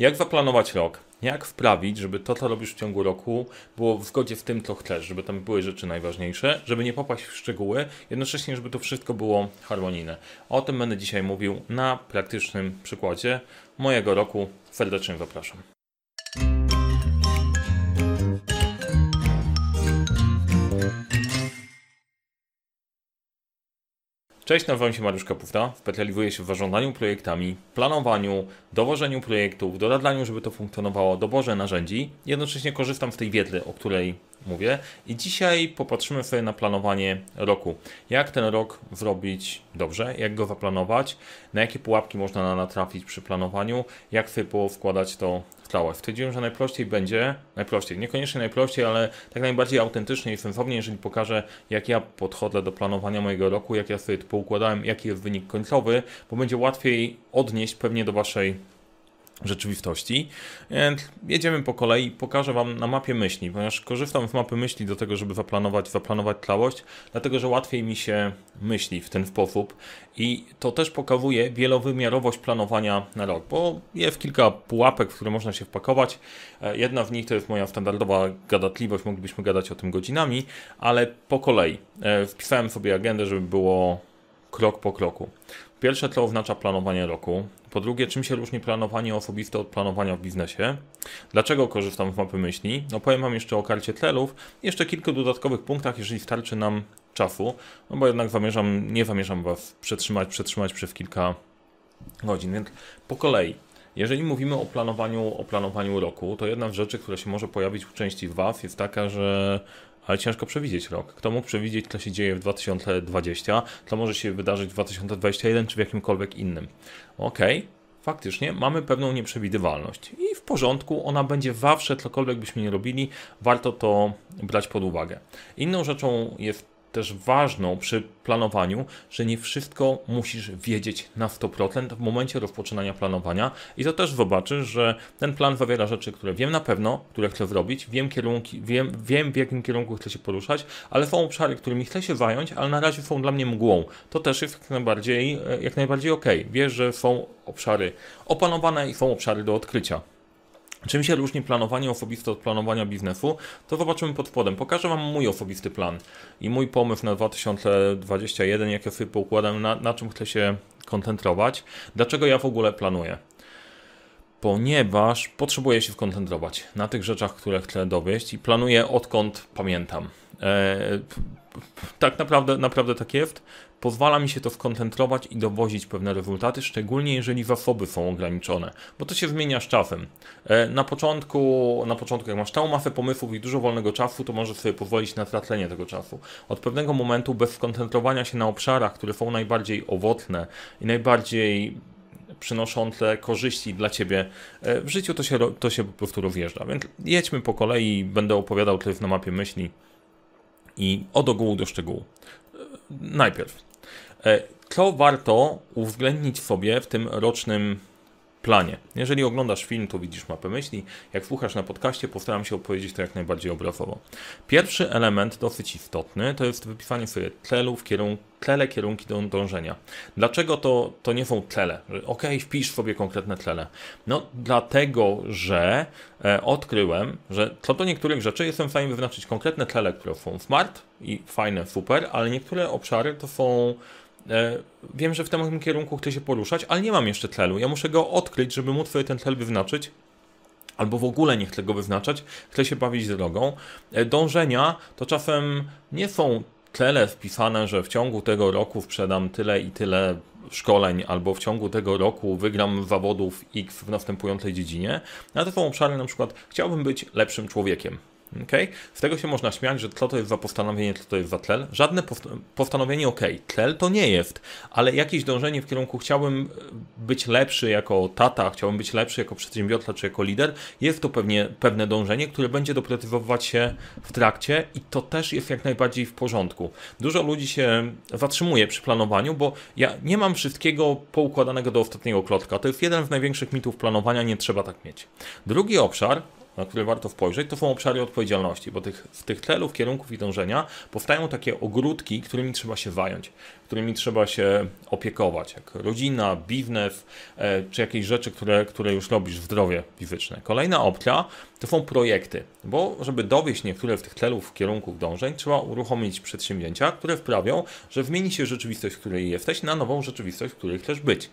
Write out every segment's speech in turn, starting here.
Jak zaplanować rok? Jak wprawić, żeby to, co robisz w ciągu roku, było w zgodzie z tym, co chcesz, żeby tam były rzeczy najważniejsze, żeby nie popaść w szczegóły, jednocześnie, żeby to wszystko było harmonijne. O tym będę dzisiaj mówił na praktycznym przykładzie mojego roku. Serdecznie zapraszam. Cześć, nazywam się Mariusz Kapufta. Specjalizuję się w zarządzaniu projektami, planowaniu, dowożeniu projektów, doradlaniu, żeby to funkcjonowało, doborze narzędzi. Jednocześnie korzystam z tej wiedzy, o której mówię. I dzisiaj popatrzymy sobie na planowanie roku. Jak ten rok zrobić dobrze, jak go zaplanować, na jakie pułapki można natrafić przy planowaniu, jak sobie wkładać to całość. Stwierdziłem, że najprościej będzie, najprościej, niekoniecznie najprościej, ale tak najbardziej autentycznie i sensownie, jeżeli pokażę, jak ja podchodzę do planowania mojego roku, jak ja sobie to poukładałem, jaki jest wynik końcowy, bo będzie łatwiej odnieść pewnie do Waszej rzeczywistości. Więc jedziemy po kolei, pokażę Wam na mapie myśli, ponieważ korzystam z mapy myśli do tego, żeby zaplanować, zaplanować całość, dlatego że łatwiej mi się myśli w ten sposób i to też pokazuje wielowymiarowość planowania na rok, bo jest kilka pułapek, w które można się wpakować. E, jedna z nich to jest moja standardowa gadatliwość, moglibyśmy gadać o tym godzinami, ale po kolei. E, wpisałem sobie agendę, żeby było krok po kroku. Pierwsze to oznacza planowanie roku. Po drugie, czym się różni planowanie osobiste od planowania w biznesie? Dlaczego korzystam z mapy myśli? No powiem Wam jeszcze o karcie celów, jeszcze kilku dodatkowych punktach, jeżeli starczy nam czasu, no bo jednak zamierzam, nie zamierzam Was przetrzymać, przetrzymać przez kilka godzin, więc po kolei. Jeżeli mówimy o planowaniu, o planowaniu roku, to jedna z rzeczy, która się może pojawić u części Was jest taka, że ale ciężko przewidzieć rok. Kto mógł przewidzieć, co się dzieje w 2020, co może się wydarzyć w 2021 czy w jakimkolwiek innym. Okej, okay faktycznie mamy pewną nieprzewidywalność i w porządku, ona będzie zawsze, cokolwiek byśmy nie robili, warto to brać pod uwagę. Inną rzeczą jest też ważną przy planowaniu, że nie wszystko musisz wiedzieć na 100% w momencie rozpoczynania planowania i to też zobaczysz, że ten plan zawiera rzeczy, które wiem na pewno, które chcę zrobić, wiem, kierunki, wiem, wiem w jakim kierunku chcę się poruszać, ale są obszary, którymi chcę się zająć, ale na razie są dla mnie mgłą. To też jest jak najbardziej, jak najbardziej ok. Wiesz, że są obszary opanowane i są obszary do odkrycia. Czym się różni planowanie osobiste od planowania biznesu? To zobaczymy pod spodem. Pokażę Wam mój osobisty plan i mój pomysł na 2021, jak ja sobie poukładam, na, na czym chcę się koncentrować. Dlaczego ja w ogóle planuję? Ponieważ potrzebuję się skoncentrować na tych rzeczach, które chcę dowieść i planuję odkąd pamiętam. Eee, tak naprawdę, naprawdę tak jest. Pozwala mi się to skoncentrować i dowozić pewne rezultaty, szczególnie jeżeli zasoby są ograniczone, bo to się zmienia z czasem. E, na początku, na początku jak masz całą masę pomysłów i dużo wolnego czasu, to możesz sobie pozwolić na tracenie tego czasu. Od pewnego momentu bez skoncentrowania się na obszarach, które są najbardziej owocne i najbardziej przynoszące korzyści dla Ciebie e, w życiu, to się, to się po prostu rozjeżdża. Więc jedźmy po kolei, będę opowiadał to jest na mapie myśli i od ogółu do szczegółu. Najpierw, e, co warto uwzględnić sobie w tym rocznym planie. Jeżeli oglądasz film, to widzisz mapę myśli. Jak słuchasz na podcaście, postaram się opowiedzieć to jak najbardziej obrazowo. Pierwszy element, dosyć istotny, to jest wypisanie sobie celów, kierun cele, kierunki do dążenia. Dlaczego to, to nie są cele? Ok, wpisz sobie konkretne cele. No, dlatego, że e, odkryłem, że co do niektórych rzeczy jestem w stanie wyznaczyć konkretne cele, które są smart i fajne, super, ale niektóre obszary to są wiem, że w tym kierunku chcę się poruszać, ale nie mam jeszcze celu. Ja muszę go odkryć, żeby móc sobie ten cel wyznaczyć. Albo w ogóle nie chcę go wyznaczać, chcę się bawić drogą. E, dążenia to czasem nie są cele wpisane, że w ciągu tego roku sprzedam tyle i tyle szkoleń, albo w ciągu tego roku wygram zawodów X w następującej dziedzinie. Ale to są obszary na przykład, chciałbym być lepszym człowiekiem. Okay? Z tego się można śmiać, że co to jest za postanowienie, co to jest za tlel. Żadne postanowienie ok, tlel to nie jest, ale jakieś dążenie w kierunku chciałbym być lepszy jako tata, chciałbym być lepszy jako przedsiębiorca czy jako lider, jest to pewnie pewne dążenie, które będzie doprecyzować się w trakcie i to też jest jak najbardziej w porządku. Dużo ludzi się zatrzymuje przy planowaniu, bo ja nie mam wszystkiego poukładanego do ostatniego klotka. To jest jeden z największych mitów planowania, nie trzeba tak mieć. Drugi obszar, na które warto spojrzeć, to są obszary odpowiedzialności, bo tych, z tych celów, kierunków i dążenia powstają takie ogródki, którymi trzeba się zająć, którymi trzeba się opiekować, jak rodzina, biznes, e, czy jakieś rzeczy, które, które już robisz w zdrowie fizyczne. Kolejna opcja to są projekty, bo żeby dowieść niektóre z tych celów, kierunków dążeń, trzeba uruchomić przedsięwzięcia, które wprawią, że zmieni się rzeczywistość, w której jesteś, na nową rzeczywistość, w której chcesz być.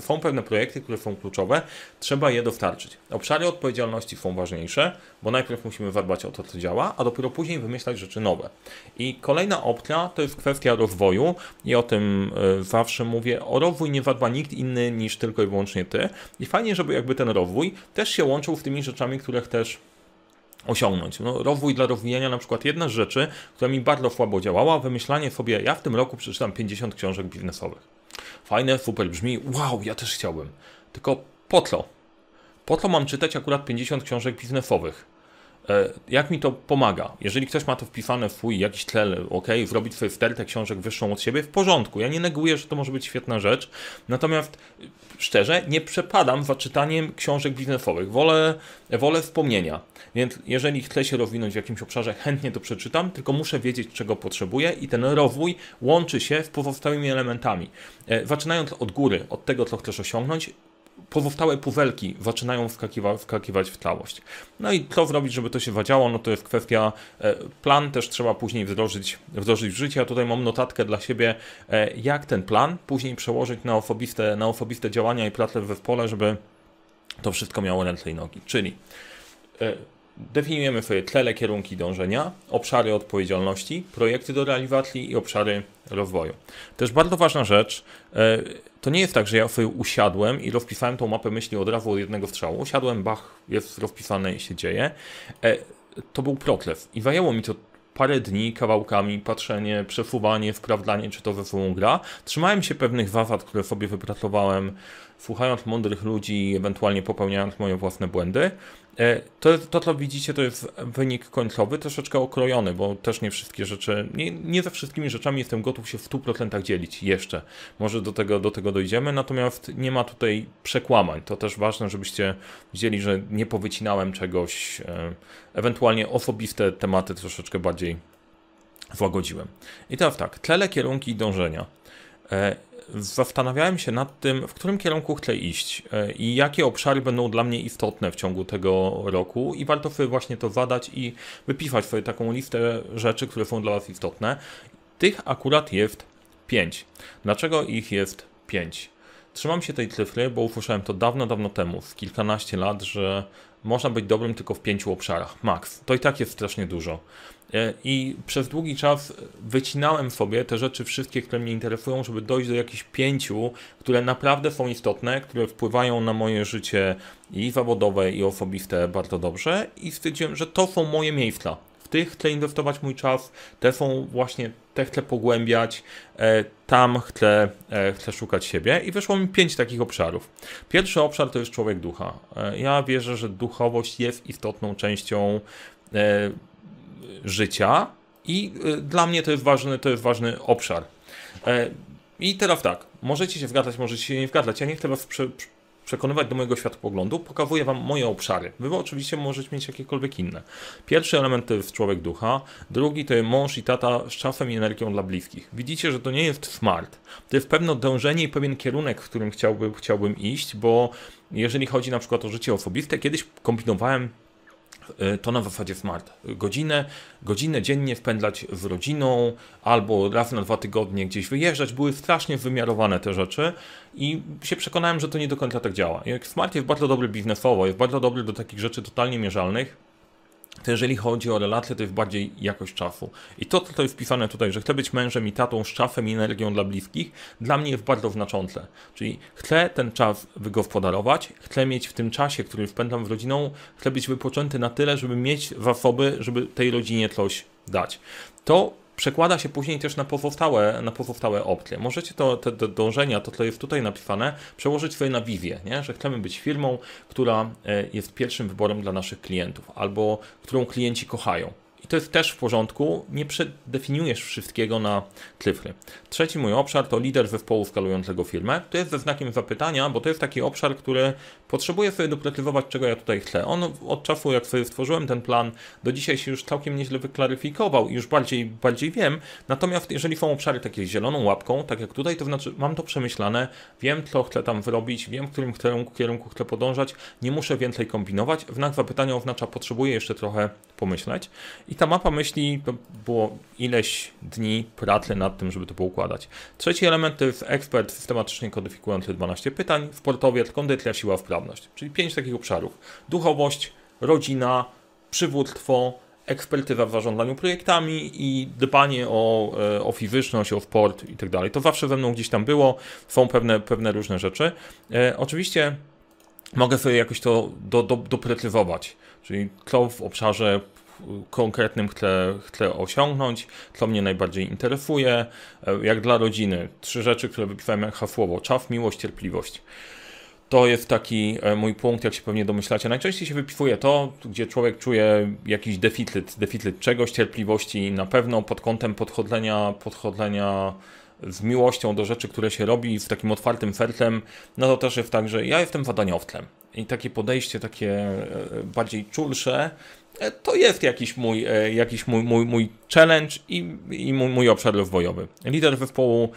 Są pewne projekty, które są kluczowe, trzeba je dostarczyć. Obszary odpowiedzialności są ważniejsze, bo najpierw musimy zadbać o to, co działa, a dopiero później wymyślać rzeczy nowe. I kolejna opcja to jest kwestia rozwoju i o tym e, zawsze mówię. O rozwój nie zadba nikt inny niż tylko i wyłącznie ty. I fajnie, żeby jakby ten rozwój też się łączył z tymi rzeczami, które chcesz osiągnąć. No, rozwój dla rozwijania na przykład jedna z rzeczy, która mi bardzo słabo działała, wymyślanie sobie, ja w tym roku przeczytam 50 książek biznesowych. Fajne, super brzmi, wow, ja też chciałbym. Tylko po co? Po co mam czytać akurat 50 książek biznesowych? E, jak mi to pomaga? Jeżeli ktoś ma to wpisane w swój jakiś cel, ok, zrobić sobie stertę książek wyższą od siebie, w porządku. Ja nie neguję, że to może być świetna rzecz. Natomiast szczerze, nie przepadam za czytaniem książek biznesowych. Wolę, wolę wspomnienia. Więc jeżeli chcę się rozwinąć w jakimś obszarze, chętnie to przeczytam, tylko muszę wiedzieć, czego potrzebuję i ten rozwój łączy się z pozostałymi elementami. E, zaczynając od góry, od tego, co chcesz osiągnąć, pozostałe puwelki zaczynają wskakiwa, wskakiwać w całość. No i co zrobić, żeby to się wadziało, no to jest kwestia, e, plan też trzeba później wdrożyć, wdrożyć w życie. Ja tutaj mam notatkę dla siebie, e, jak ten plan później przełożyć na osobiste, na osobiste działania i pracę w zespole, żeby to wszystko miało ręce i nogi. Czyli e, definiujemy sobie cele, kierunki dążenia, obszary odpowiedzialności, projekty do realizacji i obszary rozwoju. Też bardzo ważna rzecz, e, to nie jest tak, że ja sobie usiadłem i rozpisałem tą mapę myśli od razu od jednego strzału. Usiadłem, bach, jest rozpisane i się dzieje. E, to był proklew i zajęło mi to parę dni kawałkami, patrzenie, przesuwanie, sprawdzanie, czy to ze sobą gra. Trzymałem się pewnych zasad, które sobie wypracowałem, słuchając mądrych ludzi, ewentualnie popełniając moje własne błędy. E, to, to, co widzicie, to jest wynik końcowy, troszeczkę okrojony, bo też nie wszystkie rzeczy, nie, nie ze wszystkimi rzeczami jestem gotów się w 100% dzielić jeszcze. Może do tego, do tego dojdziemy, natomiast nie ma tutaj przekłamań. To też ważne, żebyście widzieli, że nie powycinałem czegoś, e, ewentualnie osobiste tematy troszeczkę bardziej złagodziłem. I teraz tak, tlele, kierunki i dążenia. Zastanawiałem się nad tym, w którym kierunku chcę iść e, i jakie obszary będą dla mnie istotne w ciągu tego roku i warto sobie właśnie to zadać i wypisać sobie taką listę rzeczy, które są dla Was istotne. Tych akurat jest 5. Dlaczego ich jest 5? Trzymam się tej cyfry, bo usłyszałem to dawno, dawno temu, w kilkanaście lat, że można być dobrym tylko w pięciu obszarach, max. To i tak jest strasznie dużo. E, I przez długi czas wycinałem sobie te rzeczy wszystkie, które mnie interesują, żeby dojść do jakichś pięciu, które naprawdę są istotne, które wpływają na moje życie i zawodowe, i osobiste bardzo dobrze. I stwierdziłem, że to są moje miejsca. W tych chcę inwestować mój czas, te są właśnie, te chcę pogłębiać, e, tam chcę, e, chcę szukać siebie. I wyszło mi pięć takich obszarów. Pierwszy obszar to jest człowiek ducha. Ja wierzę, że duchowość jest istotną częścią życia i y, dla mnie to jest ważny, to jest ważny obszar. E, I teraz tak, możecie się zgadzać, możecie się nie zgadzać. Ja nie chcę was prze, przekonywać do mojego światopoglądu, pokazuję wam moje obszary. Wy oczywiście możecie mieć jakiekolwiek inne. Pierwszy element to jest człowiek ducha, drugi to jest mąż i tata z czasem i energią dla bliskich. Widzicie, że to nie jest smart. To jest pewne dążenie i pewien kierunek, w którym chciałbym, chciałbym iść, bo jeżeli chodzi na przykład o życie osobiste, kiedyś kombinowałem to na zasadzie smart. Godzinę, godzinę dziennie wpędzać z rodziną, albo raz na dwa tygodnie gdzieś wyjeżdżać. Były strasznie wymiarowane te rzeczy i się przekonałem, że to nie do końca tak działa. Jak smart jest bardzo dobry biznesowo, jest bardzo dobry do takich rzeczy totalnie mierzalnych, to jeżeli chodzi o relacje, to jest bardziej jakość czasu. I to, co jest wpisane tutaj, że chcę być mężem i tatą z czasem i energią dla bliskich, dla mnie jest bardzo znaczące. Czyli chcę ten czas wygospodarować, chcę mieć w tym czasie, który spędzam z rodziną, chcę być wypoczęty na tyle, żeby mieć zasoby, żeby tej rodzinie coś dać. To przekłada się później też na pozostałe, na pozostałe opcje. Możecie to, te dążenia, to co jest tutaj napisane, przełożyć sobie na wizję, nie? że chcemy być firmą, która e, jest pierwszym wyborem dla naszych klientów, albo którą klienci kochają. I to jest też w porządku, nie przedefiniujesz wszystkiego na cyfry. Trzeci mój obszar to lider zespołu skalującego firmę. To jest ze znakiem zapytania, bo to jest taki obszar, który potrzebuje sobie doprecyzować, czego ja tutaj chcę. On od czasu, jak sobie stworzyłem ten plan, do dzisiaj się już całkiem nieźle wyklaryfikował i już bardziej, bardziej wiem. Natomiast jeżeli są obszary takie zieloną łapką, tak jak tutaj, to znaczy mam to przemyślane, wiem, co chcę tam wyrobić, wiem, w którym kierunku, kierunku chcę podążać, nie muszę więcej kombinować. Znak zapytania oznacza, potrzebuję jeszcze trochę pomyśleć. I ta mapa myśli to było ileś dni pracy nad tym, żeby to poukładać. Trzeci element to jest ekspert systematycznie kodyfikujący 12 pytań, sportowiec, kondycja, siła, wprawność. Czyli pięć takich obszarów. Duchowość, rodzina, przywództwo, ekspertyza w zarządzaniu projektami i dbanie o, e, o fizyczność, o sport i tak dalej. To zawsze ze mną gdzieś tam było, są pewne, pewne różne rzeczy. E, oczywiście mogę sobie jakoś to do, do, doprecyzować, czyli co w obszarze konkretnym chcę, chcę osiągnąć, co mnie najbardziej interesuje. E, jak dla rodziny, trzy rzeczy, które wypisałem jak hasłowo: czas, miłość, cierpliwość. To jest taki e, mój punkt, jak się pewnie domyślacie. Najczęściej się wypisuje to, gdzie człowiek czuje jakiś deficyt, deficyt czegoś, cierpliwości, na pewno pod kątem podchodzenia, podchodzenia z miłością do rzeczy, które się robi, z takim otwartym sercem, no to też jest tak, że ja jestem zadaniowcem. I takie podejście, takie e, bardziej czulsze, to jest jakiś mój, jakiś mój, mój, mój challenge i, i mój, mój obszar rozwojowy. Lider zespołu,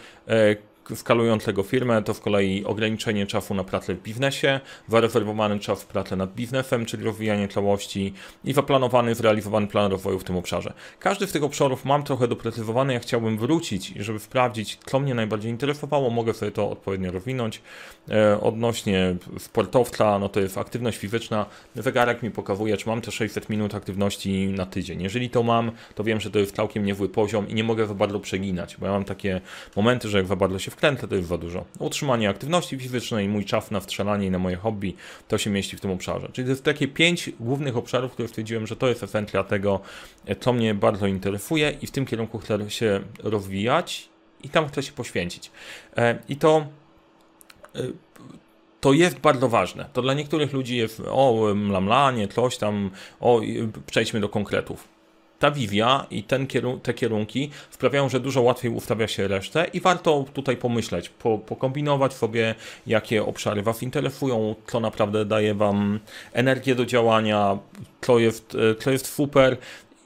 skalującego firmę, to z kolei ograniczenie czasu na pracę w biznesie, zarezerwowany czas w pracę nad biznesem, czyli rozwijanie całości i zaplanowany, zrealizowany plan rozwoju w tym obszarze. Każdy z tych obszarów mam trochę doprecyzowany, ja chciałbym wrócić, żeby sprawdzić, co mnie najbardziej interesowało, mogę sobie to odpowiednio rozwinąć. E, odnośnie sportowca, no to jest aktywność fizyczna, zegarek mi pokazuje, czy mam te 600 minut aktywności na tydzień. Jeżeli to mam, to wiem, że to jest całkiem niezły poziom i nie mogę za bardzo przeginać, bo ja mam takie momenty, że jak za bardzo się wkręcę, to jest za dużo. Utrzymanie aktywności fizycznej, mój czas na wstrzelanie i na moje hobby, to się mieści w tym obszarze. Czyli to jest takie pięć głównych obszarów, które stwierdziłem, że to jest esencja tego, co mnie bardzo interesuje i w tym kierunku chcę się rozwijać i tam chcę się poświęcić. E, I to e, to jest bardzo ważne. To dla niektórych ludzi jest o mlamlanie, coś tam, o przejdźmy do konkretów ta wizja i ten te kierunki sprawiają, że dużo łatwiej ustawia się resztę i warto tutaj pomyśleć, po, pokombinować sobie, jakie obszary Was interesują, co naprawdę daje Wam energię do działania, co jest, co jest super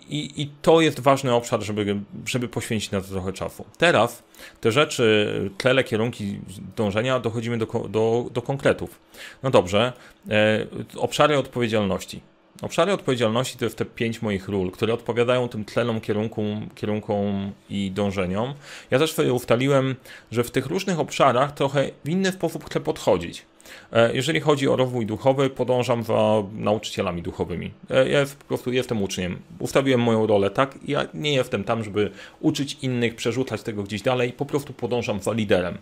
i, I, to jest ważny obszar, żeby, żeby poświęcić na to trochę czasu. Teraz te rzeczy, tlele, kierunki dążenia, dochodzimy do, do, do konkretów. No dobrze, e, obszary odpowiedzialności. Obszary odpowiedzialności to jest te pięć moich ról, które odpowiadają tym tlenom, kierunkom, kierunkom i dążeniom. Ja też sobie ustaliłem, że w tych różnych obszarach trochę w inny sposób chcę podchodzić. E, jeżeli chodzi o rozwój duchowy, podążam za nauczycielami duchowymi. E, ja po prostu jestem uczniem. Ustawiłem moją rolę tak. Ja nie jestem tam, żeby uczyć innych, przerzucać tego gdzieś dalej. Po prostu podążam za liderem.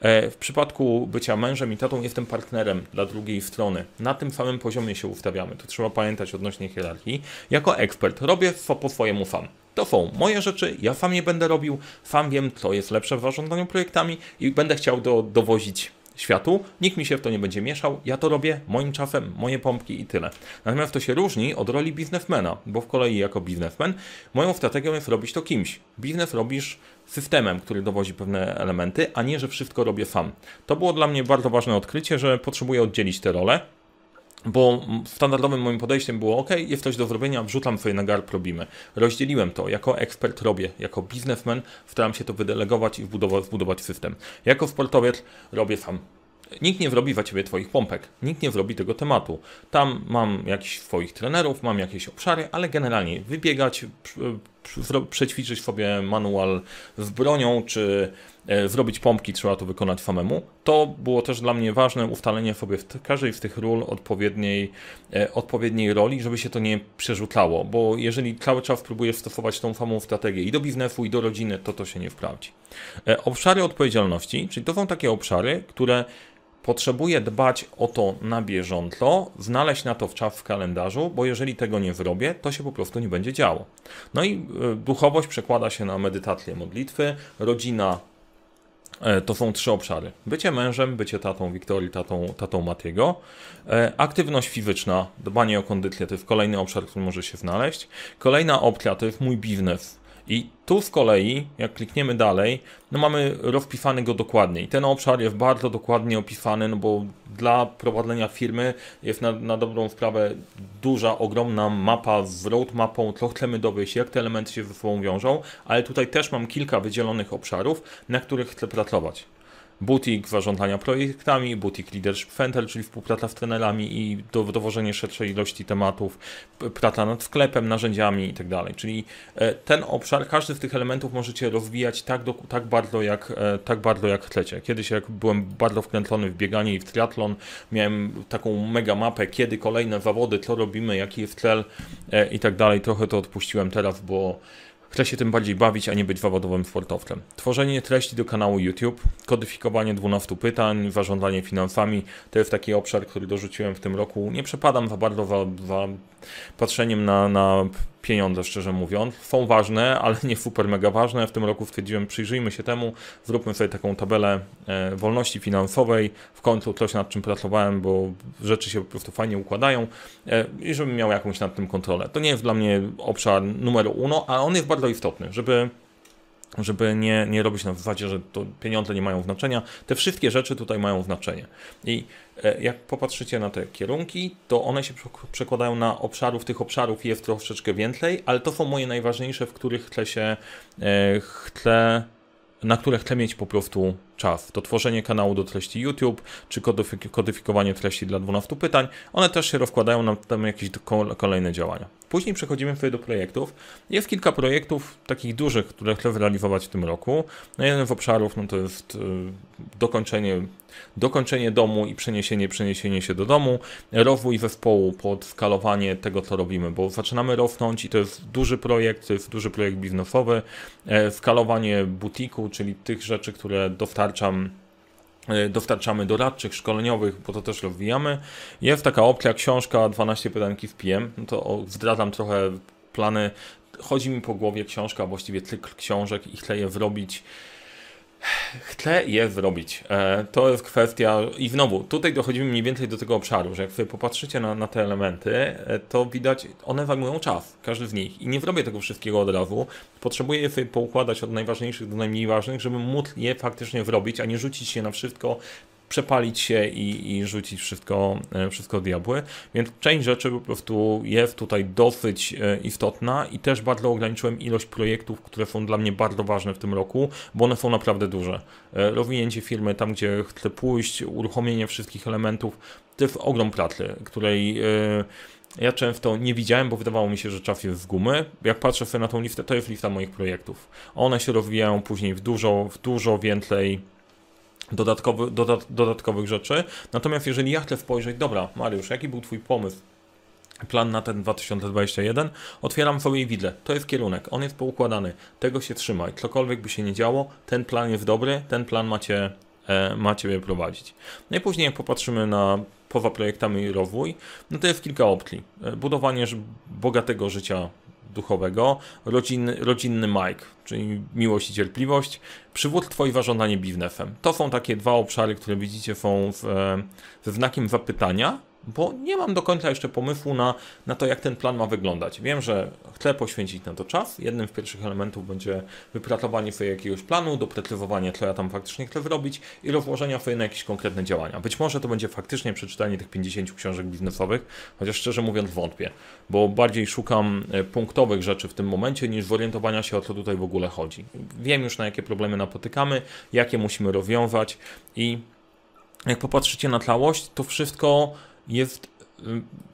E, w przypadku bycia mężem i tatą jestem partnerem dla drugiej strony. Na tym samym poziomie się ustawiamy. To trzeba pamiętać odnośnie hierarchii. Jako ekspert robię po swojemu sam. To są moje rzeczy, ja sam je będę robił, sam wiem, co jest lepsze w zarządzaniu projektami i będę chciał do, dowozić światu, nikt mi się w to nie będzie mieszał, ja to robię moim czasem, moje pompki i tyle. Natomiast to się różni od roli biznesmena, bo w kolei jako biznesmen moją strategią jest robić to kimś. Biznes robisz systemem, który dowozi pewne elementy, a nie, że wszystko robię sam. To było dla mnie bardzo ważne odkrycie, że potrzebuję oddzielić te role, bo standardowym moim podejściem było ok, jest coś do zrobienia, wrzucam sobie na garb, robimy. Rozdzieliłem to, jako ekspert robię, jako biznesmen staram się to wydelegować i wbudować, system. Jako sportowiec robię sam. Nikt nie zrobi za ciebie twoich pompek, nikt nie zrobi tego tematu. Tam mam jakichś swoich trenerów, mam jakieś obszary, ale generalnie wybiegać, przećwiczyć sobie manual z bronią, czy e, zrobić pompki, trzeba to wykonać samemu. To było też dla mnie ważne, ustalenie sobie w każdej z tych ról odpowiedniej, e, odpowiedniej roli, żeby się to nie przerzucało, bo jeżeli cały czas próbujesz stosować tą samą strategię i do biznesu, i do rodziny, to to się nie wprawdzi. E, obszary odpowiedzialności, czyli to są takie obszary, które potrzebuję dbać o to na bieżąco, znaleźć na to w czas w kalendarzu, bo jeżeli tego nie zrobię, to się po prostu nie będzie działo. No i e, duchowość przekłada się na medytację modlitwy, rodzina E, to są trzy obszary. Bycie mężem, bycie tatą Wiktorii, tatą, tatą Matiego. E, aktywność fizyczna, dbanie o kondycję to jest kolejny obszar, który może się znaleźć. Kolejna opcja to jest mój biznes. I tu z kolei, jak klikniemy dalej, no mamy rozpisany go dokładniej. Ten obszar jest bardzo dokładnie opisany, no bo dla prowadzenia firmy jest na, na dobrą sprawę duża, ogromna mapa z roadmapą, co chcemy dowieść, jak te elementy się ze sobą wiążą, ale tutaj też mam kilka wydzielonych obszarów, na których chcę pracować butik zarządzania projektami, butik Leadership Center, czyli współpraca z trenerami i do, dowożenie szerszej ilości tematów, praca nad sklepem, narzędziami itd. Tak czyli e, ten obszar, każdy z tych elementów możecie rozwijać tak, do, tak, bardzo, jak, e, tak bardzo jak chcecie. Kiedyś jak byłem bardzo wkręcony w bieganie i w triatlon, miałem taką mega mapę, kiedy kolejne zawody, co robimy, jaki jest cel e, i tak. Trochę to odpuściłem teraz, bo Chcę się tym bardziej bawić, a nie być zawodowym sportowcem. Tworzenie treści do kanału YouTube, kodyfikowanie 12 pytań, zarządzanie finansami to jest taki obszar, który dorzuciłem w tym roku. Nie przepadam za bardzo za, za patrzeniem na, na pieniądze, szczerze mówiąc. Są ważne, ale nie super mega ważne. W tym roku stwierdziłem, przyjrzyjmy się temu, zróbmy sobie taką tabelę e, wolności finansowej. W końcu coś nad czym pracowałem, bo rzeczy się po prostu fajnie układają e, i żebym miał jakąś nad tym kontrolę. To nie jest dla mnie obszar numer uno, a on jest bardzo istotny, żeby żeby nie, nie robić na zasadzie, że to pieniądze nie mają znaczenia. Te wszystkie rzeczy tutaj mają znaczenie. I e, jak popatrzycie na te kierunki, to one się przekładają na obszarów. Tych obszarów jest troszeczkę więcej, ale to są moje najważniejsze, w których chcę się, e, chcę, na które chcę mieć po prostu czas. To tworzenie kanału do treści YouTube, czy kodyfikowanie treści dla 12 pytań. One też się rozkładają na tam jakieś kolejne działania. Później przechodzimy sobie do projektów. Jest kilka projektów takich dużych, które chcę zrealizować w tym roku. No jeden z obszarów no to jest y, dokończenie, dokończenie domu i przeniesienie, przeniesienie się do domu, rozwój zespołu pod skalowanie tego, co robimy, bo zaczynamy rosnąć i to jest duży projekt, to jest duży projekt biznesowy, e, skalowanie butiku, czyli tych rzeczy, które dostarczam dostarczamy doradczych, szkoleniowych, bo to też rozwijamy. Jest taka opcja książka 12 pytanki w PM, no to zdradzam trochę plany. Chodzi mi po głowie książka, właściwie cykl książek i chcę je wrobić Chcę je zrobić. E, to jest kwestia, i znowu, tutaj dochodzimy mniej więcej do tego obszaru, że jak sobie popatrzycie na, na te elementy, e, to widać, one zajmują czas, każdy z nich. I nie zrobię tego wszystkiego od razu. Potrzebuję je sobie poukładać od najważniejszych do najmniej ważnych, żeby móc je faktycznie zrobić, a nie rzucić się na wszystko przepalić się i, i rzucić wszystko, e, wszystko diabły. Więc część rzeczy po prostu jest tutaj dosyć e, istotna i też bardzo ograniczyłem ilość projektów, które są dla mnie bardzo ważne w tym roku, bo one są naprawdę duże. E, rozwinięcie firmy tam, gdzie chcę pójść, uruchomienie wszystkich elementów, to jest ogrom pracy, której ja często nie widziałem, bo wydawało mi się, że czas jest z gumy. Jak patrzę sobie na tą listę, to jest lista moich projektów. One się rozwijają później w dużo, w dużo więcej dodatkowy, dodat, dodatkowych rzeczy. Natomiast jeżeli ja chcę spojrzeć, dobra, Mariusz, jaki był Twój pomysł? Plan na ten 2021, otwieram sobie i widzę, to jest kierunek, on jest poukładany, tego się trzymaj, cokolwiek by się nie działo, ten plan jest dobry, ten plan macie, e, macie prowadzić. No i później jak popatrzymy na poza projektami rozwój, no to jest kilka opcji. E, budowanie bogatego życia duchowego, rodzinny, rodzinny Mike, czyli miłość i cierpliwość, przywództwo i zarządzanie biznesem. To są takie dwa obszary, które widzicie są ze znakiem zapytania, bo nie mam do końca jeszcze pomysłu na, na to, jak ten plan ma wyglądać. Wiem, że chcę poświęcić na to czas. Jednym z pierwszych elementów będzie wypracowanie sobie jakiegoś planu, doprecyzowanie, co ja tam faktycznie chcę zrobić i rozłożenia sobie na jakieś konkretne działania. Być może to będzie faktycznie przeczytanie tych 50 książek biznesowych, chociaż szczerze mówiąc wątpię, bo bardziej szukam e, punktowych rzeczy w tym momencie niż zorientowania się o co tutaj w ogóle chodzi. Wiem już na jakie problemy napotykamy, jakie musimy rozwiązać i jak popatrzycie na całość, to wszystko jest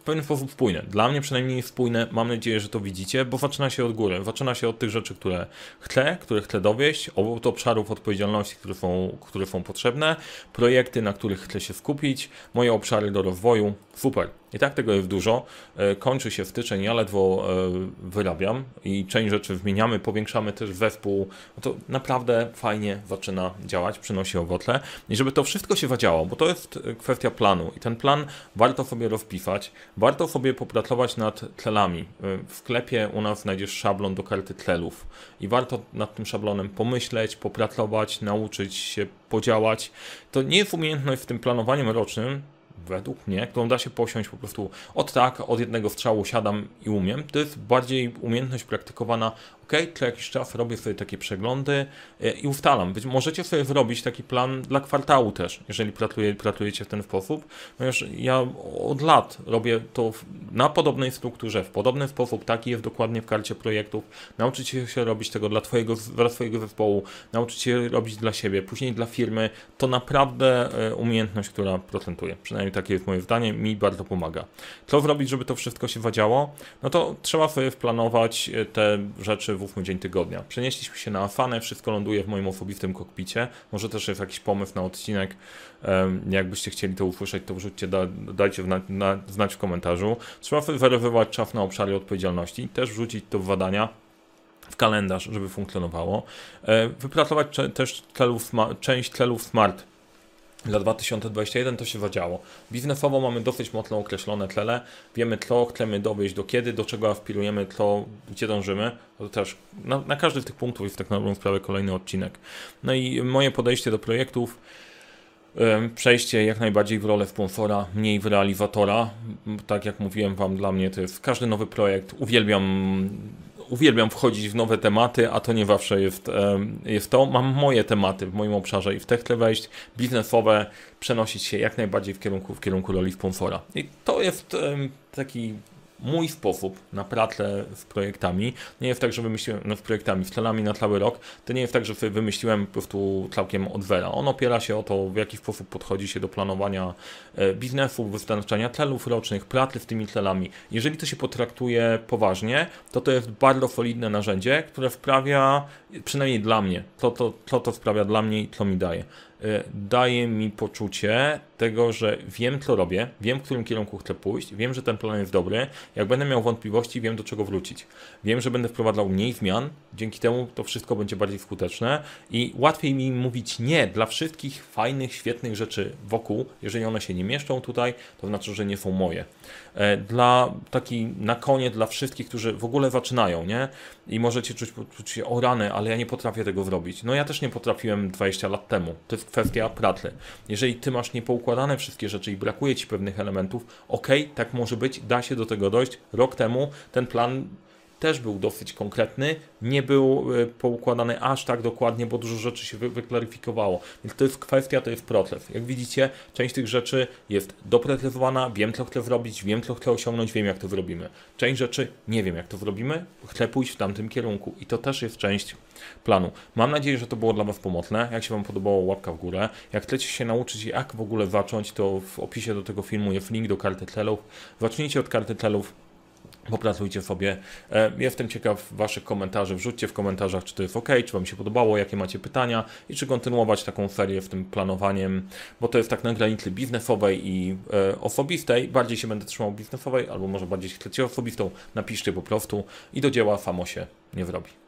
w pewien sposób spójne. Dla mnie przynajmniej jest spójne. Mam nadzieję, że to widzicie, bo zaczyna się od góry. Zaczyna się od tych rzeczy, które chcę, które chcę dowieść, od obszarów odpowiedzialności, które są, które są potrzebne, projekty, na których chcę się skupić, moje obszary do rozwoju. Super. I tak tego jest dużo. E, kończy się styczeń, ja ledwo e, wyrabiam i część rzeczy wymieniamy, powiększamy też zespół. No to naprawdę fajnie zaczyna działać, przynosi owoce. I żeby to wszystko się zadziałało, bo to jest kwestia planu i ten plan warto sobie rozpisać, warto sobie popracować nad tlelami. E, w sklepie u nas znajdziesz szablon do karty tlelów i warto nad tym szablonem pomyśleć, popracować, nauczyć się podziałać. To nie jest umiejętność w tym planowaniu rocznym, według mnie, którą da się posiąść po prostu od tak, od jednego strzału siadam i umiem. To jest bardziej umiejętność praktykowana ok, co jakiś czas robię sobie takie przeglądy e, i ustalam. Być możecie sobie zrobić taki plan dla kwartału też, jeżeli pracuje, pracujecie w ten sposób, ponieważ ja od lat robię to na podobnej strukturze, w podobny sposób, taki jest dokładnie w karcie projektów. Nauczyć się robić tego dla twojego, dla twojego zespołu, nauczyć się robić dla siebie, później dla firmy, to naprawdę e, umiejętność, która procentuje. Przynajmniej takie jest moje zdanie, mi bardzo pomaga. Co zrobić, żeby to wszystko się wadziało? No to trzeba sobie wplanować e, te rzeczy w dzień tygodnia. Przenieśliśmy się na Afanę, wszystko ląduje w moim osobistym kokpicie. Może też jest jakiś pomysł na odcinek. Jakbyście chcieli to usłyszeć, to wrzućcie, da, dajcie na, na, znać w komentarzu. Trzeba wyweryfikować czas na obszary odpowiedzialności, też wrzucić to w badania w kalendarz, żeby funkcjonowało. E, wypracować też celów, część celów SMART dla 2021 to się zadziało. Biznesowo mamy dosyć mocno określone tlele, wiemy co chcemy dowieść, do kiedy, do czego aspirujemy, co, gdzie dążymy. To też na, na każdy z tych punktów jest tak naprawdę sprawę kolejny odcinek. No i moje podejście do projektów, przejście jak najbardziej w rolę sponsora, mniej w realizatora. Tak jak mówiłem Wam, dla mnie to jest każdy nowy projekt. Uwielbiam uwielbiam wchodzić w nowe tematy, a to nie zawsze jest, jest to. Mam moje tematy w moim obszarze i w te chcę wejść biznesowe, przenosić się jak najbardziej w kierunku, w kierunku roli sponsora. I to jest taki mój sposób na pracę z projektami nie jest tak, że wymyśliłem, no z projektami, z celami na cały rok, to nie jest tak, że wymyśliłem po prostu całkiem od zera. On opiera się o to, w jaki sposób podchodzi się do planowania e, biznesu, wyznaczania celów rocznych, pracy z tymi celami. Jeżeli to się potraktuje poważnie, to to jest bardzo solidne narzędzie, które sprawia, przynajmniej dla mnie, co to, co to sprawia dla mnie i co mi daje. E, daje mi poczucie tego, że wiem, co robię, wiem, w którym kierunku chcę pójść, wiem, że ten plan jest dobry. Jak będę miał wątpliwości, wiem, do czego wrócić. Wiem, że będę wprowadzał mniej zmian, dzięki temu to wszystko będzie bardziej skuteczne i łatwiej mi mówić nie dla wszystkich fajnych, świetnych rzeczy wokół. Jeżeli one się nie mieszczą tutaj, to znaczy, że nie są moje. E, dla taki na koniec, dla wszystkich, którzy w ogóle zaczynają, nie? I możecie czuć, czuć się o rany, ale ja nie potrafię tego zrobić. No ja też nie potrafiłem 20 lat temu. To jest kwestia pracy. Jeżeli ty masz niepoukładane wszystkie rzeczy i brakuje ci pewnych elementów, ok, tak może być, da się do tego dojść. Rok temu ten plan też był dosyć konkretny, nie był e, poukładany aż tak dokładnie, bo dużo rzeczy się wyklaryfikowało. Więc to jest kwestia, to jest proces. Jak widzicie, część tych rzeczy jest doprecyzowana, wiem co chcę zrobić, wiem co chcę osiągnąć, wiem jak to zrobimy. Część rzeczy nie wiem jak to zrobimy, chcę pójść w tamtym kierunku i to też jest część planu. Mam nadzieję, że to było dla Was pomocne. Jak się Wam podobało, łapka w górę. Jak chcecie się nauczyć jak w ogóle zacząć, to w opisie do tego filmu jest link do karty celów. Zacznijcie od karty celów Popracujcie sobie. E, jestem ciekaw Waszych komentarzy. Wrzućcie w komentarzach, czy to jest ok, czy Wam się podobało, jakie macie pytania i czy kontynuować taką serię w tym planowaniem, bo to jest tak na granicy biznesowej i e, osobistej. Bardziej się będę trzymał biznesowej, albo może bardziej chcecie osobistą. Napiszcie po prostu i do dzieła samo się nie wrobi.